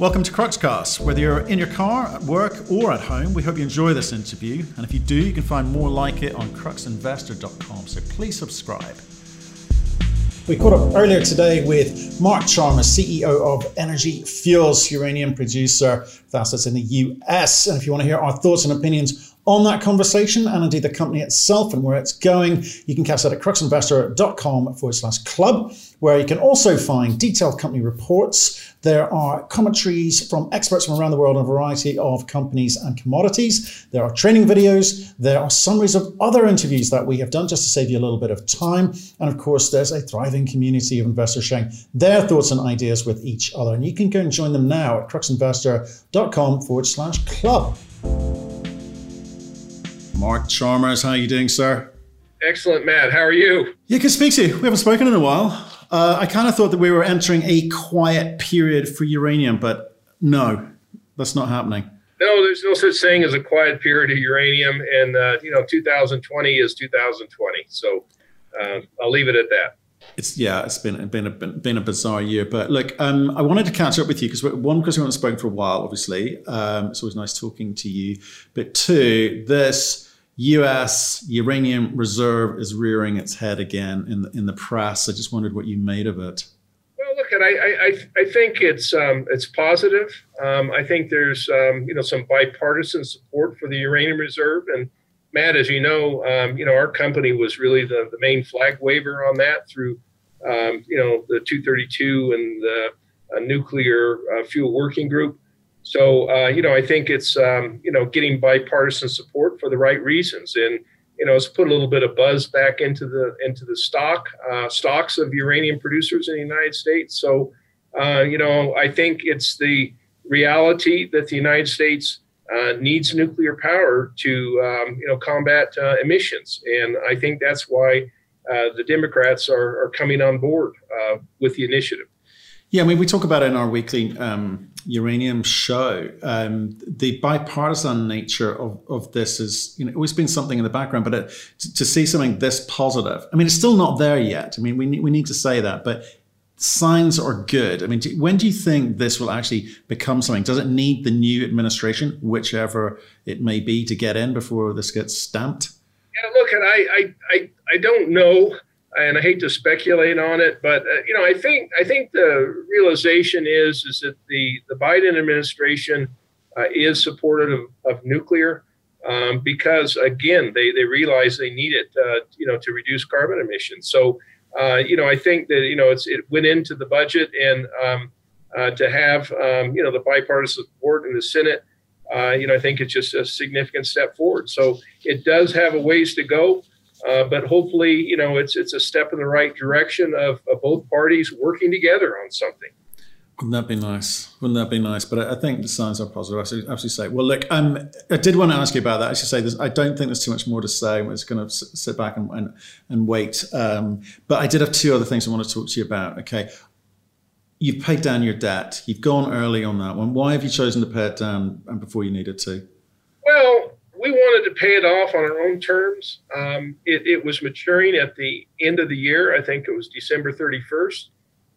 Welcome to Cruxcast. Whether you're in your car, at work, or at home, we hope you enjoy this interview. And if you do, you can find more like it on cruxinvestor.com. So please subscribe. We caught up earlier today with Mark Chalmers, CEO of Energy Fuels, uranium producer with assets in the US. And if you want to hear our thoughts and opinions on that conversation and indeed the company itself and where it's going, you can catch that at cruxinvestor.com forward slash club, where you can also find detailed company reports. There are commentaries from experts from around the world on a variety of companies and commodities. There are training videos. There are summaries of other interviews that we have done just to save you a little bit of time. And of course, there's a thriving community of investors sharing their thoughts and ideas with each other. And you can go and join them now at cruxinvestor.com forward slash club. Mark Chalmers, how are you doing, sir? Excellent, Matt. How are you? Yeah, good to speak to you. We haven't spoken in a while. Uh, I kind of thought that we were entering a quiet period for uranium, but no, that's not happening. No, there's no such thing as a quiet period of uranium, and uh, you know, 2020 is 2020. So uh, I'll leave it at that. It's yeah, it's been been a been a bizarre year. But look, um, I wanted to catch up with you because one, because we haven't spoken for a while. Obviously, um, it's always nice talking to you. But two, this U.S. uranium reserve is rearing its head again in the, in the press. I just wondered what you made of it. Well, look, I I, I think it's um, it's positive. Um, I think there's um, you know some bipartisan support for the uranium reserve, and Matt, as you know, um, you know our company was really the, the main flag waver on that through um, you know the 232 and the uh, nuclear uh, fuel working group. So, uh, you know, I think it's, um, you know, getting bipartisan support for the right reasons. And, you know, it's put a little bit of buzz back into the into the stock uh, stocks of uranium producers in the United States. So, uh, you know, I think it's the reality that the United States uh, needs nuclear power to, um, you know, combat uh, emissions. And I think that's why uh, the Democrats are, are coming on board with the initiative. Yeah, I mean, we talk about it in our weekly um, uranium show. Um, the bipartisan nature of, of this is, you know, always been something in the background, but it, to, to, see something this positive, I mean, it's still not there yet. I mean, we, we need to say that, but signs are good. I mean, do, when do you think this will actually become something? Does it need the new administration, whichever it may be, to get in before this gets stamped? Yeah, look, and I, I, I, I don't know and I hate to speculate on it, but uh, you know, I think I think the realization is is that the the Biden administration uh, is supportive of, of nuclear um, because again, they they realize they need it, uh, you know, to reduce carbon emissions. So, uh, you know, I think that you know it's it went into the budget and um, uh, to have um, you know the bipartisan support in the Senate. Uh, you know, I think it's just a significant step forward. So it does have a ways to go. Uh, but hopefully, you know, it's it's a step in the right direction of, of, both parties working together on something. Wouldn't that be nice? Wouldn't that be nice? But I, think the signs are positive. I absolutely say. Well, look, um, I did want to ask you about that. I should say, this, I don't think there's too much more to say. I'm just going to sit back and and, and wait. Um, but I did have two other things I want to talk to you about. Okay, you've paid down your debt. You've gone early on that one. Why have you chosen to pay it down and before you needed to? Well, pay it off on our own terms. Um, it, it, was maturing at the end of the year. I think it was December 31st.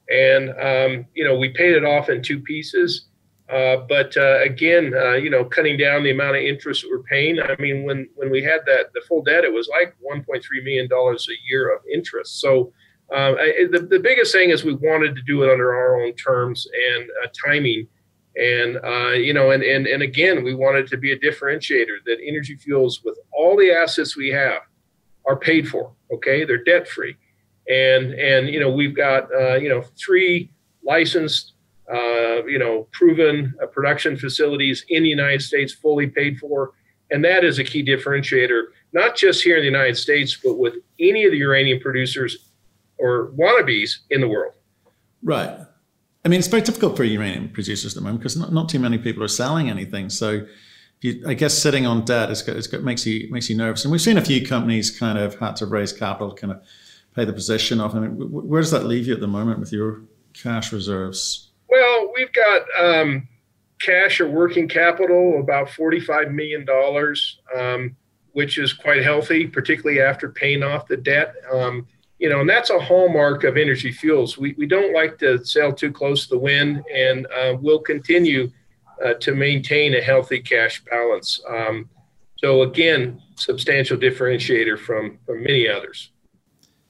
And, um, you know, we paid it off in two pieces. Uh, but uh, again, uh, you know, cutting down the amount of interest we're paying. I mean, when, when we had that, the full debt, it was like $1.3 million a year of interest. So uh, I, the, the biggest thing is we wanted to do it under our own terms and uh, timing and uh, you know, and and and again, we wanted to be a differentiator that Energy Fuels, with all the assets we have, are paid for. Okay, they're debt free, and and you know we've got uh, you know three licensed, uh, you know, proven uh, production facilities in the United States, fully paid for, and that is a key differentiator, not just here in the United States, but with any of the uranium producers or wannabes in the world. Right. I mean, it's very difficult for uranium producers at the moment because not, not too many people are selling anything. So, you, I guess sitting on debt is, is, makes you makes you nervous. And we've seen a few companies kind of had to raise capital, kind of pay the position off. I mean, where does that leave you at the moment with your cash reserves? Well, we've got um, cash or working capital about forty-five million dollars, um, which is quite healthy, particularly after paying off the debt. Um, you know, and that's a hallmark of energy fuels. We, we don't like to sail too close to the wind, and uh, we'll continue uh, to maintain a healthy cash balance. Um, so again, substantial differentiator from from many others.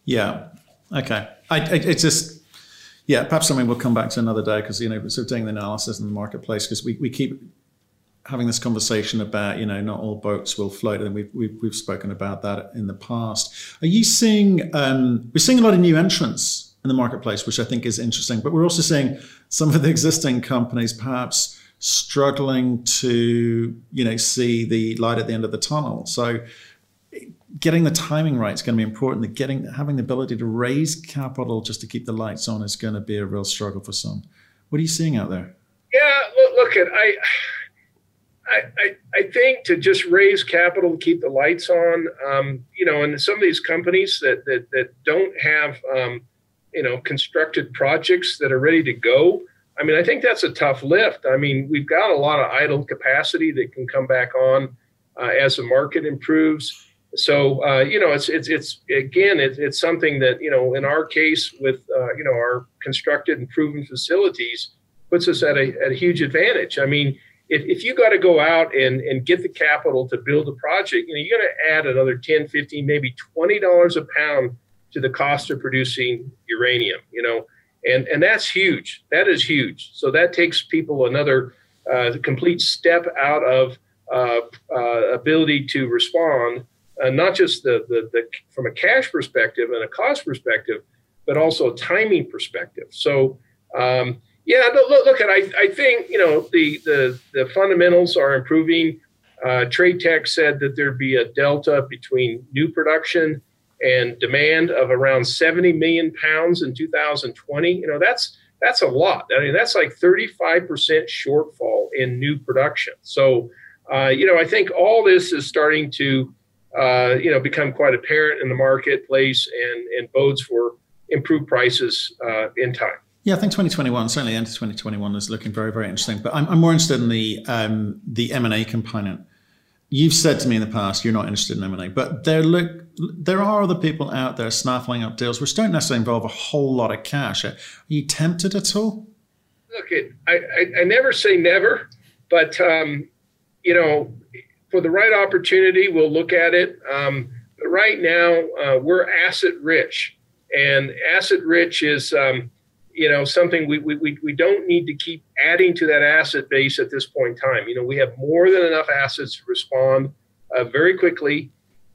Yeah. Okay. I, I it's just yeah. Perhaps something we'll come back to another day because you know, sort of doing the analysis in the marketplace because we, we keep having this conversation about you know not all boats will float and we've, we've, we've spoken about that in the past. Are you seeing um, we're seeing a lot of new entrants in the marketplace which i think is interesting but we're also seeing some of the existing companies perhaps struggling to you know see the light at the end of the tunnel. So getting the timing right is going to be important. The getting having the ability to raise capital just to keep the lights on is going to be a real struggle for some. What are you seeing out there? Yeah look, look at i I, I, think to just raise capital to keep the lights on, um, you know, and some of these companies that that, that don't have, um, you know, constructed projects that are ready to go. I mean, I think that's a tough lift. I mean, we've got a lot of idle capacity that can come back on uh, as the market improves. So, uh, you know, it's it's it's again, it's, it's something that you know, in our case, with uh, you know our constructed and proven facilities, puts us at a at a huge advantage. I mean if, if you got to go out and, and get the capital to build a project, you know, you're going to add another 10, 15, maybe $20 a pound to the cost of producing uranium, you know, and, and that's huge. That is huge. So that takes people another uh, complete step out of uh, uh, ability to respond, uh, not just the, the, the, from a cash perspective and a cost perspective, but also a timing perspective. So, um, yeah, look, look at I, I think you know the the the fundamentals are improving. Uh, TradeTech said that there'd be a delta between new production and demand of around 70 million pounds in 2020. You know that's that's a lot. I mean that's like 35 percent shortfall in new production. So uh, you know I think all this is starting to uh, you know become quite apparent in the marketplace and and bodes for improved prices uh, in time. Yeah, I think 2021, certainly end of 2021 is looking very, very interesting. But I'm, I'm more interested in the um, the M&A component. You've said to me in the past you're not interested in M&A, but there look there are other people out there snaffling up deals which don't necessarily involve a whole lot of cash. Are you tempted at all? Look, it, I, I, I never say never, but um, you know, for the right opportunity, we'll look at it. Um, but right now, uh, we're asset rich, and asset rich is um, you know something we, we, we don't need to keep adding to that asset base at this point in time you know we have more than enough assets to respond uh, very quickly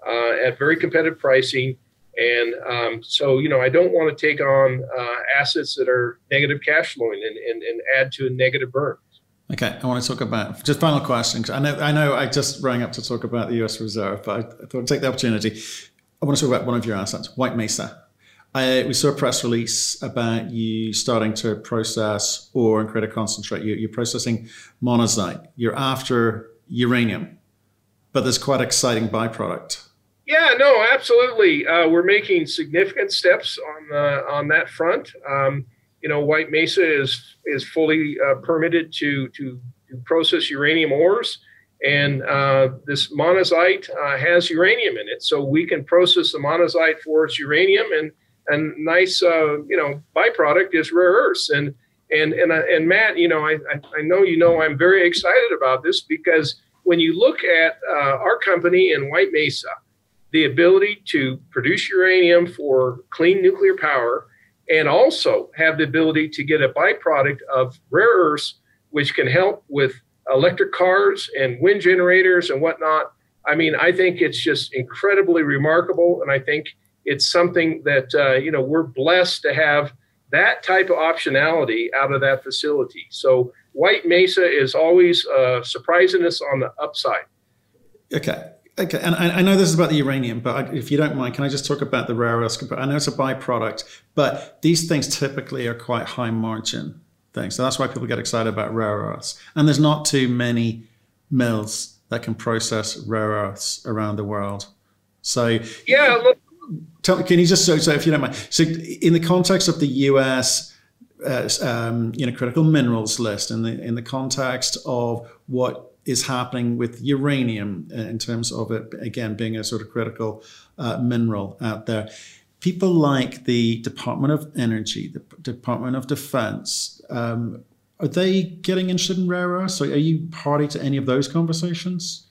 uh, at very competitive pricing and um, so you know i don't want to take on uh, assets that are negative cash flowing and, and, and add to a negative burn Okay, I want to talk about just final question. I know I know I just rang up to talk about the U.S. Reserve, but I, I thought I'd take the opportunity. I want to talk about one of your assets, White Mesa. I, we saw a press release about you starting to process ore and create a concentrate. You, are processing monazite. You're after uranium, but there's quite exciting byproduct. Yeah, no, absolutely. Uh, we're making significant steps on uh, on that front. Um, you know, White Mesa is is fully uh, permitted to, to, to process uranium ores, and uh, this monazite uh, has uranium in it, so we can process the monazite for its uranium and and nice uh, you know byproduct is rare earths and and and uh, and Matt you know I, I know you know I'm very excited about this because when you look at uh, our company in White Mesa the ability to produce uranium for clean nuclear power and also have the ability to get a byproduct of rare earths which can help with electric cars and wind generators and whatnot I mean I think it's just incredibly remarkable. And I think it's something that uh, you know we're blessed to have that type of optionality out of that facility. So White Mesa is always uh, surprising us on the upside. Okay. Okay, and I, I know this is about the uranium, but I, if you don't mind, can I just talk about the rare earths? I know it's a byproduct, but these things typically are quite high margin things. So that's why people get excited about rare earths. And there's not too many mills that can process rare earths around the world. So yeah, look, tell, can you just so, so if you don't mind so in the context of the us uh, um, you know critical minerals list in the in the context of what is happening with uranium uh, in terms of it again being a sort of critical uh, mineral out there people like the Department of Energy, the Department of Defense, um, are they getting interested in rare earths? Are you party to any of those conversations?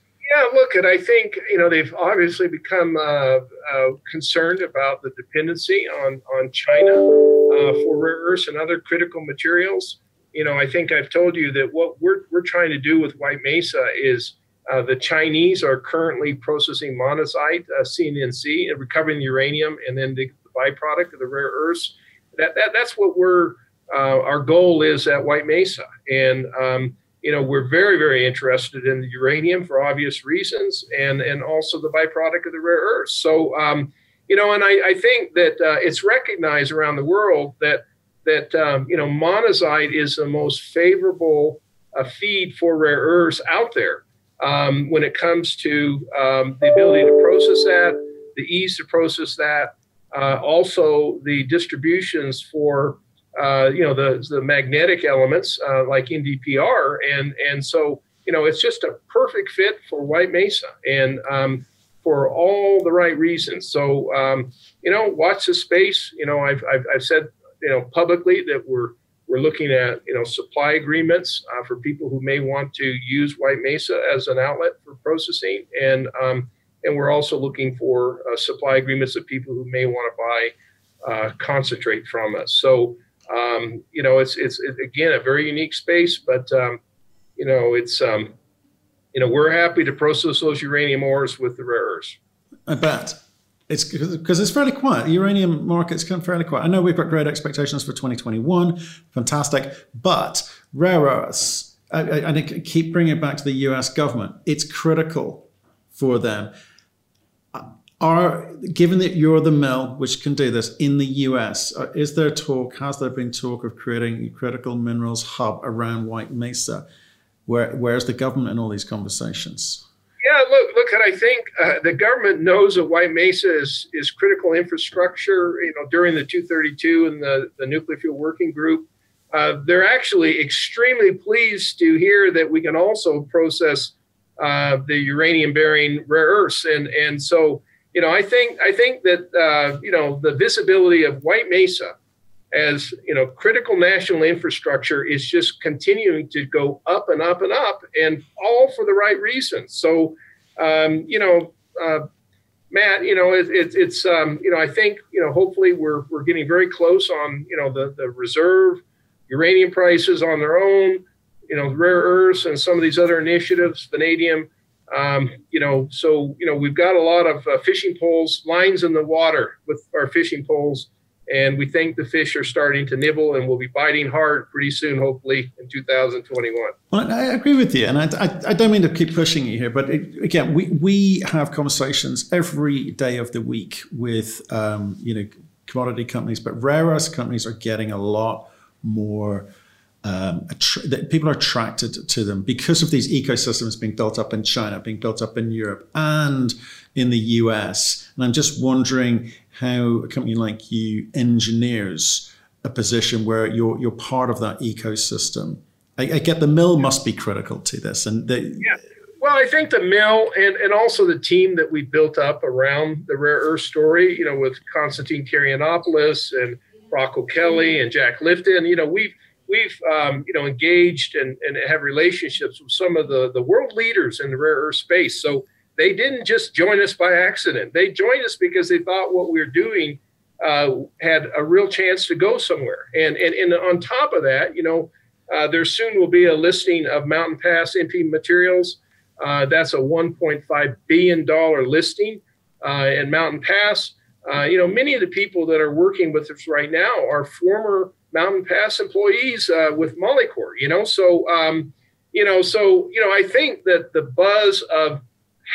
Look, and I think you know they've obviously become uh, uh, concerned about the dependency on on China uh, for rare earths and other critical materials. You know, I think I've told you that what we're we're trying to do with White Mesa is uh, the Chinese are currently processing monazite, uh, CNNC, and recovering the uranium, and then the, the byproduct of the rare earths. That, that that's what we're uh, our goal is at White Mesa, and um, you know, we're very, very interested in the uranium for obvious reasons, and and also the byproduct of the rare earths. So, um, you know, and I, I think that uh, it's recognized around the world that that um, you know monazite is the most favorable uh, feed for rare earths out there um, when it comes to um, the ability to process that, the ease to process that, uh, also the distributions for uh, you know the the magnetic elements uh, like NdPr, and and so you know it's just a perfect fit for White Mesa, and um, for all the right reasons. So um, you know, watch the space. You know, I've, I've I've said you know publicly that we're we're looking at you know supply agreements uh, for people who may want to use White Mesa as an outlet for processing, and um, and we're also looking for uh, supply agreements of people who may want to buy uh, concentrate from us. So um, you know, it's, it's again a very unique space, but um, you know, it's um, you know, we're happy to process those uranium ores with the rare earths. I bet. It's because it's fairly quiet. Uranium market's come fairly quiet. I know we've got great expectations for 2021, fantastic, but rare earths, and I, I keep bringing it back to the US government, it's critical for them are given that you're the mill which can do this in the US, uh, is there talk? Has there been talk of creating a critical minerals hub around White Mesa? Where where's the government in all these conversations? Yeah, look, look, and I think uh, the government knows that White Mesa is is critical infrastructure. You know, during the 232 and the the nuclear fuel working group, uh, they're actually extremely pleased to hear that we can also process uh, the uranium bearing rare earths, and and so you know, I think I think that uh, you know the visibility of White Mesa as you know critical national infrastructure is just continuing to go up and up and up, and all for the right reasons. So, um, you know, uh, Matt, you know, it, it, it's um, you know, I think you know, hopefully we're we're getting very close on you know the the reserve uranium prices on their own, you know, rare earths and some of these other initiatives, vanadium um, you know, so you know we've got a lot of uh, fishing poles, lines in the water with our fishing poles, and we think the fish are starting to nibble and will be biting hard pretty soon, hopefully in 2021. Well, I agree with you, and I, I, I don't mean to keep pushing you here, but it, again, we we have conversations every day of the week with um, you know commodity companies, but rare earth companies are getting a lot more um, att- people are attracted to them because of these ecosystems being built up in China, being built up in Europe, and in the US. And I'm just wondering how a company like you engineers a position where you're you're part of that ecosystem. I, I get the mill must be critical to this, and the, yeah. Well, I think the mill and, and also the team that we built up around the rare earth story, you know, with Constantine Karayannopoulos and Rocco Kelly and Jack Lifton, you know, we've we've um, you know engaged and, and have relationships with some of the, the world leaders in the rare earth space. So they didn't just join us by accident. They joined us because they thought what we were doing uh, had a real chance to go somewhere. And and, and on top of that, you know, uh, there soon will be a listing of Mountain Pass MP Materials. Uh, that's a 1.5 billion dollar listing, uh, and Mountain Pass. Uh, you know, many of the people that are working with us right now are former Mountain Pass employees uh, with Molycorp, you know. So, um, you know, so you know, I think that the buzz of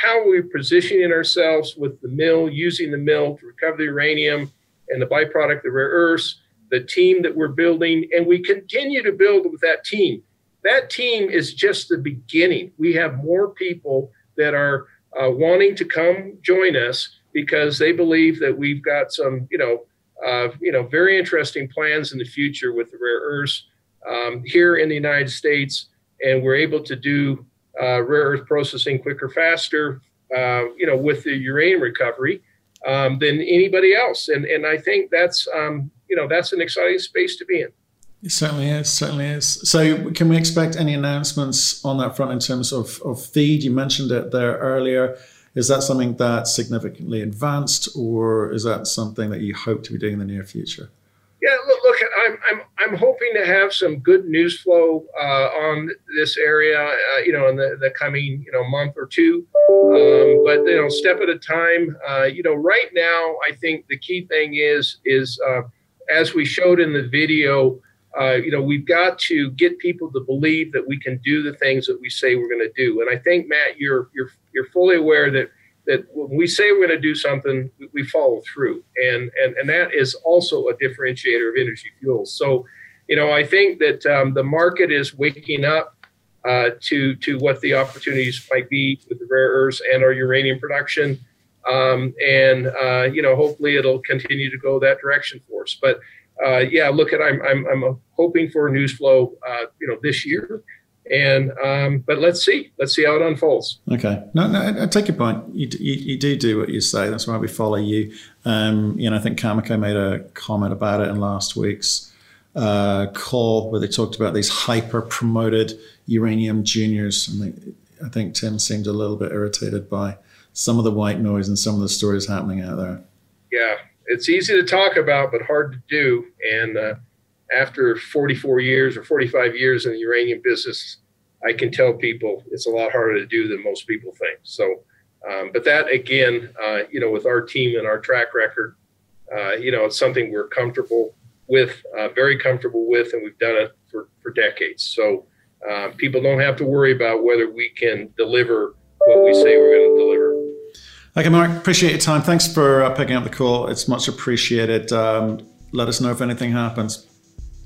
how we're positioning ourselves with the mill, using the mill to recover the uranium and the byproduct, the rare earths, the team that we're building, and we continue to build with that team. That team is just the beginning. We have more people that are uh, wanting to come join us because they believe that we've got some, you know, uh, you know, very interesting plans in the future with the rare earths um, here in the United States, and we're able to do uh, rare earth processing quicker, faster. Uh, you know, with the uranium recovery, um, than anybody else. And and I think that's um, you know that's an exciting space to be in. It certainly is. Certainly is. So, can we expect any announcements on that front in terms of, of feed? You mentioned it there earlier. Is that something that's significantly advanced, or is that something that you hope to be doing in the near future? Yeah, look, look I'm, I'm, I'm hoping to have some good news flow uh, on this area, uh, you know, in the, the coming, you know, month or two. Um, but you know, step at a time. Uh, you know, right now, I think the key thing is is uh, as we showed in the video uh, you know, we've got to get people to believe that we can do the things that we say we're going to do. And I think Matt, you're you're you're fully aware that that when we say we're going to do something, we follow through, and and and that is also a differentiator of energy fuels. So, you know, I think that um, the market is waking up uh, to to what the opportunities might be with the rare earths and our uranium production. Um, and uh, you know, hopefully, it'll continue to go that direction for us. But uh, yeah, look at I'm I'm, I'm hoping for news flow, uh, you know, this year, and um, but let's see, let's see how it unfolds. Okay, no, no, I take your point. You, you, you do do what you say. That's why we follow you. Um, you know, I think Cameco made a comment about it in last week's uh, call where they talked about these hyper promoted uranium juniors, and they, I think Tim seemed a little bit irritated by some of the white noise and some of the stories happening out there. Yeah, it's easy to talk about, but hard to do. And uh, after 44 years or 45 years in the uranium business, I can tell people it's a lot harder to do than most people think. So, um, but that again, uh, you know, with our team and our track record, uh, you know, it's something we're comfortable with, uh, very comfortable with, and we've done it for, for decades. So um, people don't have to worry about whether we can deliver what we say we're going to deliver. Okay, Mark, appreciate your time. Thanks for uh, picking up the call. It's much appreciated. Um, let us know if anything happens.